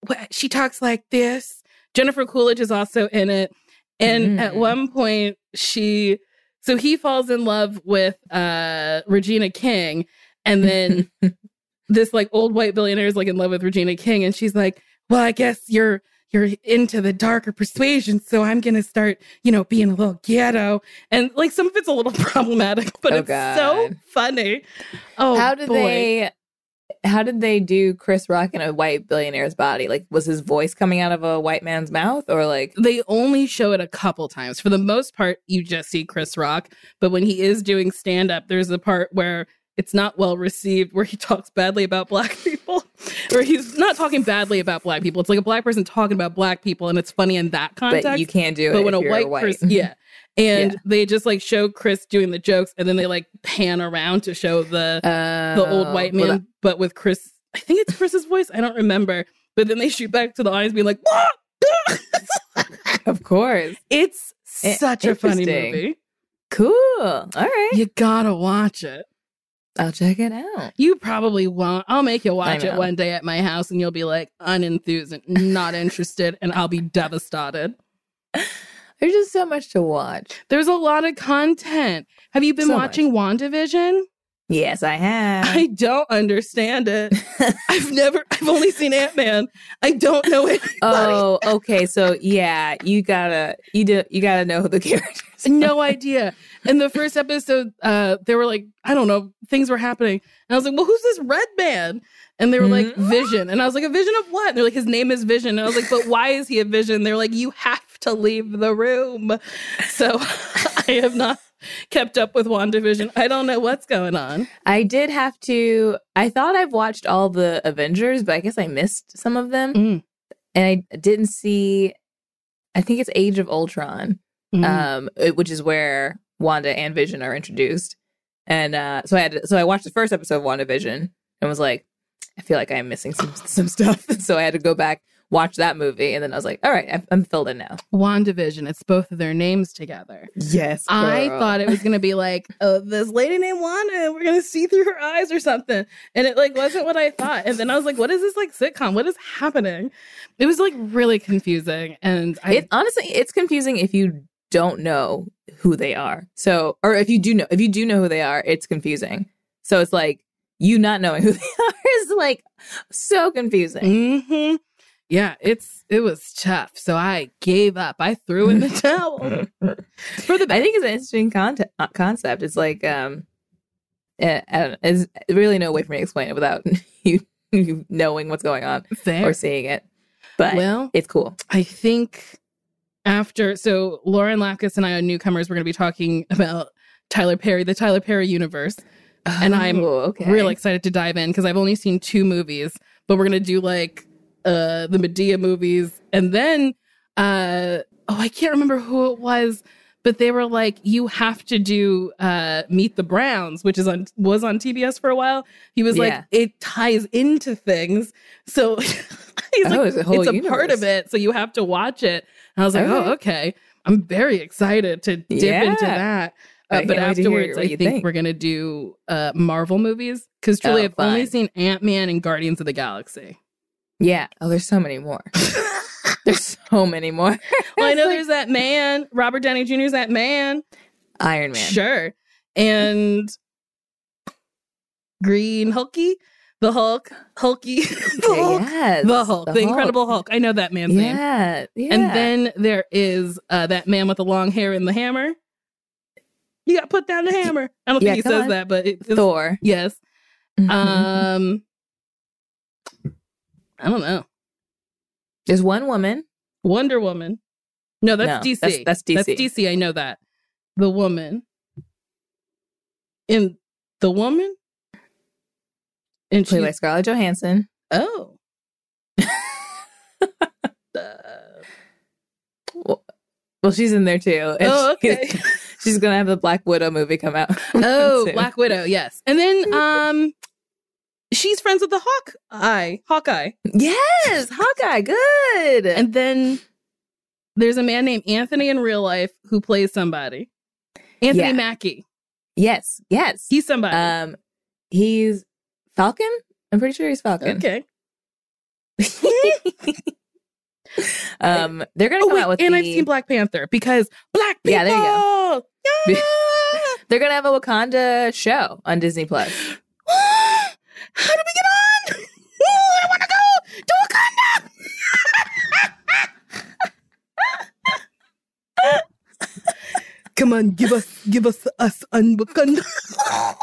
what, she talks like this. Jennifer Coolidge is also in it. And at Mm. one point, she so he falls in love with uh Regina King, and then (laughs) this like old white billionaire is like in love with Regina King, and she's like, Well, I guess you're you're into the darker persuasion, so I'm gonna start, you know, being a little ghetto. And like some of it's a little (laughs) problematic, but Oh, it's so funny. Oh how did boy. they how did they do Chris Rock in a white billionaire's body? Like was his voice coming out of a white man's mouth or like they only show it a couple times. For the most part, you just see Chris Rock. But when he is doing stand up, there's a part where it's not well received, where he (laughs) talks badly about black people, or he's not talking badly about black people. It's like a black person talking about black people, and it's funny in that context. but you can't do it But when a you're white, person, yeah. (laughs) And Yeah. they just like show Chris doing the jokes, and then they like pan around to show the the old oh, white Oh, well, man, but with Chris. I think it's Chris's voice. I don't remember. But then they shoot back to the audience, being like, that- (laughs) of course. It's such a funny movie. Cool. All right. You gotta watch it. I'll check it out. You probably won't. I'll make you watch it one day at my house and you'll be like unenthused not interested, and I'll be devastated. There's just so much to watch. There's a lot of content. Have you been So watching WandaVision? Yes, I have. I don't understand it. (laughs) I've never, I've only seen Ant Man. I don't know it. oh, (laughs) okay. So yeah, you gotta you do you gotta know who the (laughs) characters. are. no idea. In the first episode, uh, they were like, I don't know, things were happening. And I was like, well, who's this red man? And they were like, Mhm. Vision. And I was like, a vision of what? And they're like, his name is Vision. And I was like, but why is he a vision? They're like, you have to leave the room. So I have not (laughs) kept up with WandaVision. I don't know what's going on. I did have to. I thought I've watched all the Avengers, but I guess I missed some of them, Mm. and I didn't see. I think it's Age of Ultron, Mm. um, which is where Wanda and Vision are introduced, and uh, so I had to, so I watched the first episode of WandaVision and was like, I feel like I'm missing some some stuff, (laughs) so I had to go back watch that movie, and then I was like, all right, I'm, I'm filled in now. WandaVision. It's both of their names together. Yes, I thought it was gonna be like, (laughs) oh, this lady named Wanda, and we're gonna see through her eyes or something. And it like wasn't what I thought. And then I was like, what is this like sitcom? What is happening? It was like really confusing. And I it honestly it's confusing if you don't know who they are so or if you do know if you do know who they are it's confusing so it's like you not knowing who (laughs) they are is like so confusing hmm Yeah, it's it was tough. So I gave up. I threw in the (laughs) towel. for the i think it's an interesting concept concept it's like um eh, I don't know, there's really no way for me to explain it without (laughs) you, you knowing what's going on Fair. or seeing it but well, it's cool I think after so Lauren Lapkus and I on newcomers, we're gonna be talking about Tyler Perry, the Tyler Perry universe. And I'm Oh, okay Really excited to dive in because I've only seen two movies, but we're gonna do like uh the Madea movies and then uh oh I can't remember who it was, but they were like, you have to do uh Meet the Browns, which is on was on TBS for a while. He was like, it ties into things. So (laughs) he's Oh, like, it's a it's a part of it, so you have to watch it. And I was like, Okay. oh, okay. I'm very excited to dip into that. Uh, but can't wait to hear afterwards, I think, think. we're gonna do uh, Marvel movies because truly, Oh, I've only seen Ant Man and Guardians of the Galaxy. Yeah oh there's so many more there's (laughs) so many more (laughs) well, I know there's that man, Robert Downey Jr.'s that man, iron man sure, and Green Hulky, the Hulk, Hulky, (laughs) the Hulk, yes, the Hulk, the, Incredible Hulk. I know that man's name. Yeah, yeah. And then there is uh, that man with the long hair and the hammer. You got to put down the hammer. I don't Yeah, think he says on. that, but it, it's, Thor. yes. Mhm. Um, I don't know. There's one woman. Wonder Woman. No, that's No, DC. that's- that's That's DC. DC. I know that. The woman. In the woman. And. Played by Scarlett Johansson. Oh. Well, (laughs) well, she's in there too. Oh, she's- okay. (laughs) She's gonna have the Black Widow movie come out. (laughs) Oh. Black Widow. Yes, and then um, she's friends with the Hawkeye. Hawkeye, Yes, Hawkeye. Good. (laughs) and then there's a man named Anthony in real life who plays somebody. Anthony Yeah. Mackie. yes, yes. He's somebody. um, he's Falcon. I'm pretty sure he's Falcon. okay. (laughs) Um, they're gonna Oh come wait, out with and the, I've seen Black Panther because Black people. Yeah, there you go. (laughs) Yeah! They're gonna have a Wakanda show on Disney Plus. (gasps) (gasps) (gasps) How do we get on? (laughs) Ooh, I want to go to Wakanda. (laughs) Come on, give us, give us us on Wakanda. (laughs)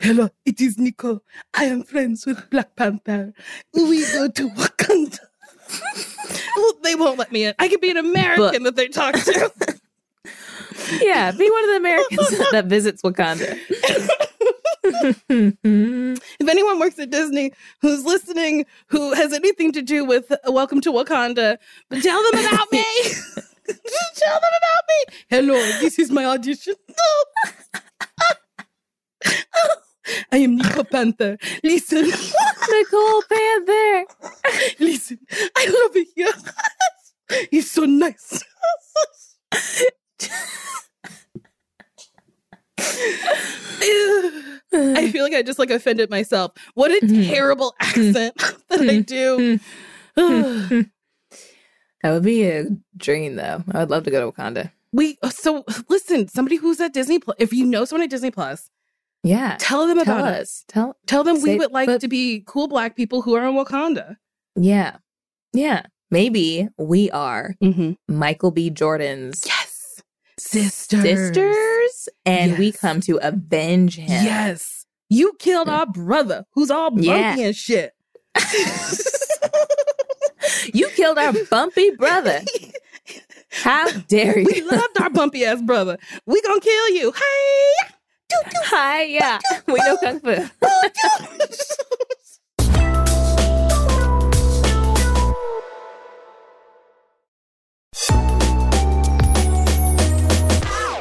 Hello, it is Nico. I am friends with Black Panther. We go to Wakanda. well, they won't let me in. I can be an American that they talk to. Yeah, be one of the Americans (laughs) that visits Wakanda. if anyone works at Disney who's listening, who has anything to do with Welcome to Wakanda, tell them about me. (laughs) (laughs) tell them about me. Hello, this is my audition. I am Nico Panther. Listen, Nicole Panther. listen. I love it here. It's so nice. I feel like I just like offended myself. What a Mhm. terrible accent (laughs) that I do. (sighs) That would be a dream, though. I would love to go to Wakanda. we so listen. Somebody who's at Disney Plus. If you know someone at Disney Plus, Yeah, tell them tell about us. us. Tell. Tell them we would like but- to be cool Black people who are in Wakanda. Yeah, yeah. Maybe we are Mm-hmm. Michael B. Jordan's Yes, sisters. sisters, and we come to avenge him. Yes, you killed our brother, who's all bumpy Yeah. and shit. (laughs) you killed our bumpy brother. (laughs) How dare you? We loved our bumpy ass brother. We gonna kill you. Hey. Hi, yeah. We know kung fu. (laughs)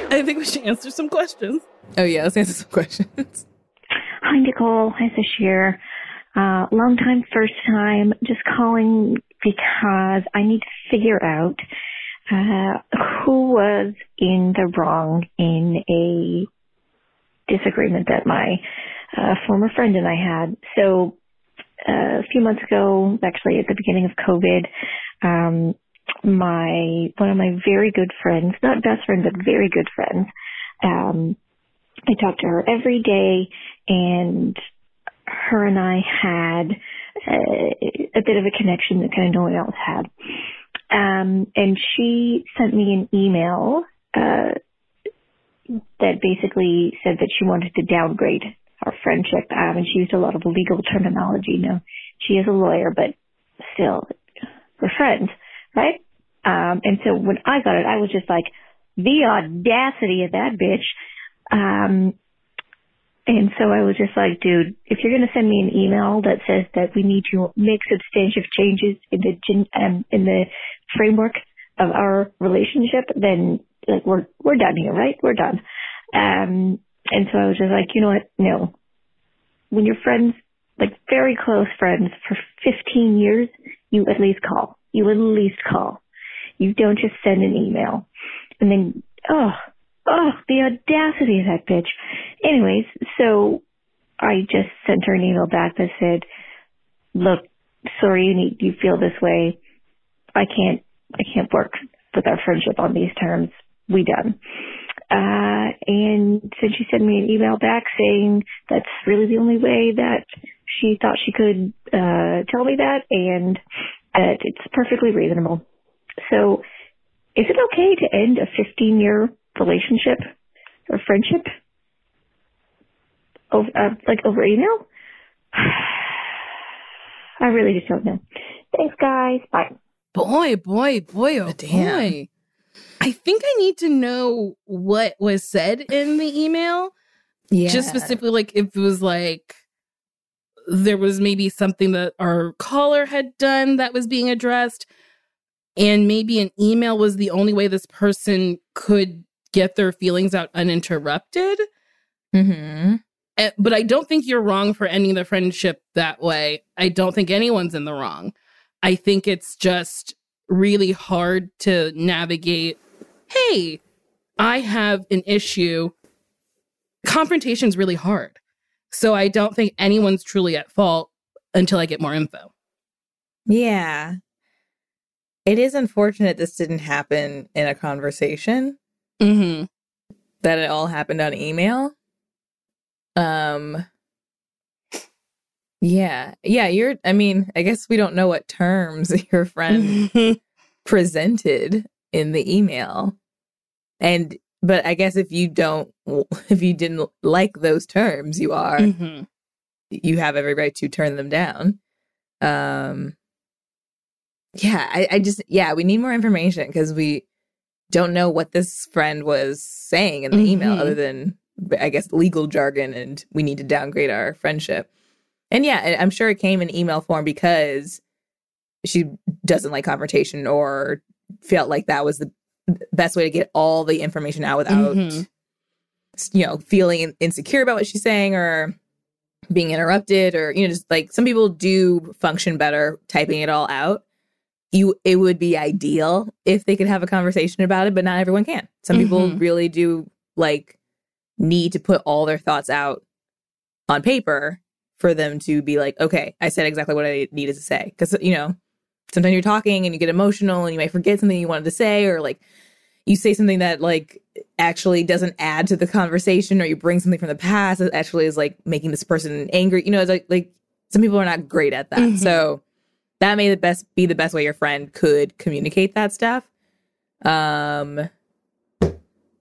(laughs) I think we should answer some questions. Oh yeah, let's answer some questions. (laughs) Hi, Nicole. Hi, Sasheer. Uh, long time, first time. Just calling because I need to figure out uh, who was in the wrong in a disagreement that my uh, former friend and I had. So uh, a few months ago, actually at the beginning of COVID, um, my one of my very good friends, not best friend, but very good friends, um, I talked to her every day, and her and I had uh, a bit of a connection that kind of no one else had. Um, and she sent me an email uh, that basically said that she wanted to downgrade our friendship. Um, and she used a lot of legal terminology. Now, she is a lawyer, but still, we're friends, right? Um, and so when I got it, I was just like, the audacity of that bitch. Um, and so I was just like, dude, if you're going to send me an email that says that we need to make substantive changes in the um, in the framework of our relationship, then like we're we're done here, right? We're done. Um, and so I was just like, you know what? No. When you're friends, like very close friends for 15 years, you at least call. You at least call. You don't just send an email. And then, oh, oh, the audacity of that bitch. Anyways, so I just sent her an email back that said, look, sorry you need, you feel this way. I can't, I can't work with our friendship on these terms. We done. Uh, and then she sent me an email back saying that's really the only way that she thought she could, uh, tell me that and that it's perfectly reasonable. So is it okay to end a 15 year relationship or friendship over, uh, like over email? (sighs) I really just don't know. Thanks guys. Bye. Boy, boy, boy, oh Damn. boy. I think I need to know what was said in the email. Yeah. Just specifically, like if it was like there was maybe something that our caller had done that was being addressed, and maybe an email was the only way this person could get their feelings out uninterrupted. Mm-hmm. Eh, But I don't think you're wrong for ending the friendship that way. I don't think anyone's in the wrong. I think it's just really hard to navigate. Hey, I have an issue. Confrontation's really hard. So I don't think anyone's truly at fault until I get more info. Yeah. It is unfortunate this didn't happen in a conversation, Mm-hmm. that it all happened on email. Um Yeah. Yeah, you're I mean, I guess we don't know what terms (laughs) your friend (laughs) presented in the email. And but I guess if you don't (laughs) if you didn't like those terms, you are Mhm. you have every right to turn them down. Um yeah, I, I just yeah, we need more information because we don't know what this friend was saying in the email Mhm. other than I guess legal jargon and we need to downgrade our friendship. And yeah, I'm sure it came in email form because she doesn't like confrontation or felt like that was the best way to get all the information out without Mhm. you know feeling insecure about what she's saying or being interrupted or you know just like some people do function better typing it all out you it would be ideal if they could have a conversation about it but not everyone can some people Mhm. really do like need to put all their thoughts out on paper for them to be like okay i said exactly what i needed to say because you know sometimes you're talking and you get emotional and you might forget something you wanted to say or like you say something that like actually doesn't add to the conversation or you bring something from the past that actually is like making this person angry. You know it's like like some people are not great at that. Mhm. so that may the best be the best way your friend could communicate that stuff. Um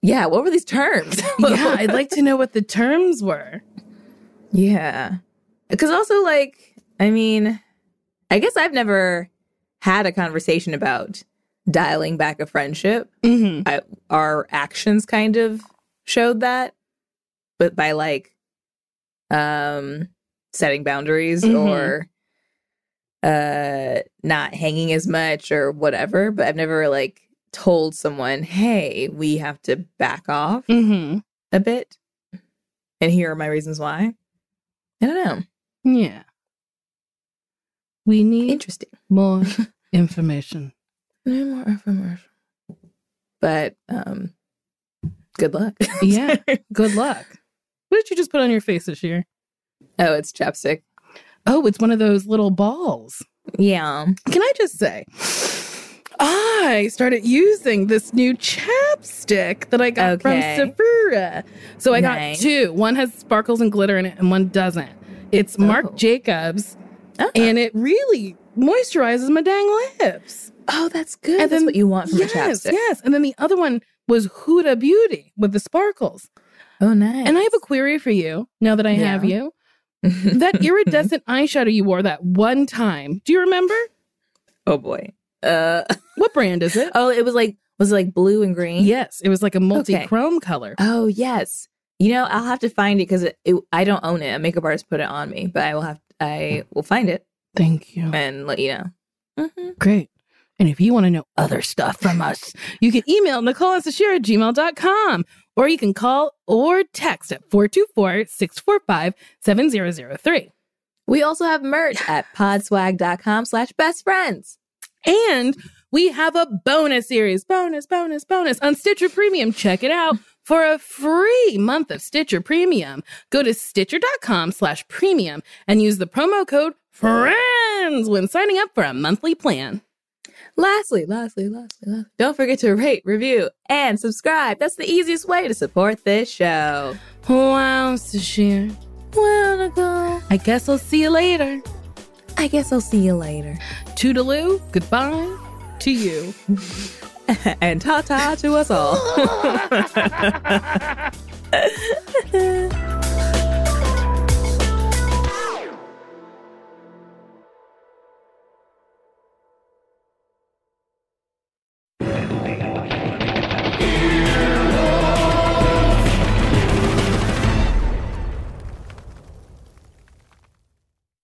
yeah what were these terms? (laughs) Yeah, I'd like to know what the terms were. yeah. Because also like i mean i guess i've never had a conversation about dialing back a friendship. Mm-hmm. I, our actions kind of showed that, but by like um setting boundaries Mhm. or uh not hanging as much or whatever. But I've never like told someone, "Hey, we have to back off Mm-hmm. a bit," and here are my reasons why. I don't know. Yeah. We need Interesting. more (laughs) information. No more information. But um good luck. (laughs) Yeah. Good luck. What did you just put on your face this year? oh, it's chapstick. Oh, it's one of those little balls. Yeah. Can I just say, I started using this new chapstick that I got Okay. from Sephora. So I Nice. got two. One has sparkles and glitter in it, and one doesn't. It's Marc Oh. Jacobs, Oh. and it really moisturizes my dang lips. Oh, that's good. And that's then- what you want from yes, a chapstick. yes. And then the other one was Huda Beauty with the sparkles. Oh, nice. And I have a query for you now that I have you. (laughs) That iridescent eyeshadow you wore that one time. Do you remember? oh boy. Uh. (laughs) What brand is it? Oh, it was like was it like blue and green? Yes, it was like a multi-chrome color. Oh yes. You know, I'll have to find it because I don't own it. A makeup artist put it on me, but I will have I will find it Thank you. and let you know. Mhm. Great. And if you want to know other stuff from (laughs) us, you can email Nicole and Sashira at gmail.com or you can call or text at 424 645 7003. We also have merch at podswag.com slash best friends. And we have a bonus series, bonus, bonus, bonus on Stitcher Premium. Check it out for a free month of Stitcher Premium. Go to stitcher.com slash premium and use the promo code FRIENDS when signing up for a monthly plan. Lastly, lastly, lastly, lastly, don't forget to rate, review, and subscribe. That's the easiest way to support this show. Wow, Sasheer. Well, Nicole, I guess I'll see you later. I guess I'll see you later. Toodaloo, goodbye to you. (laughs) (laughs) and ta ta to us all. (laughs) (laughs)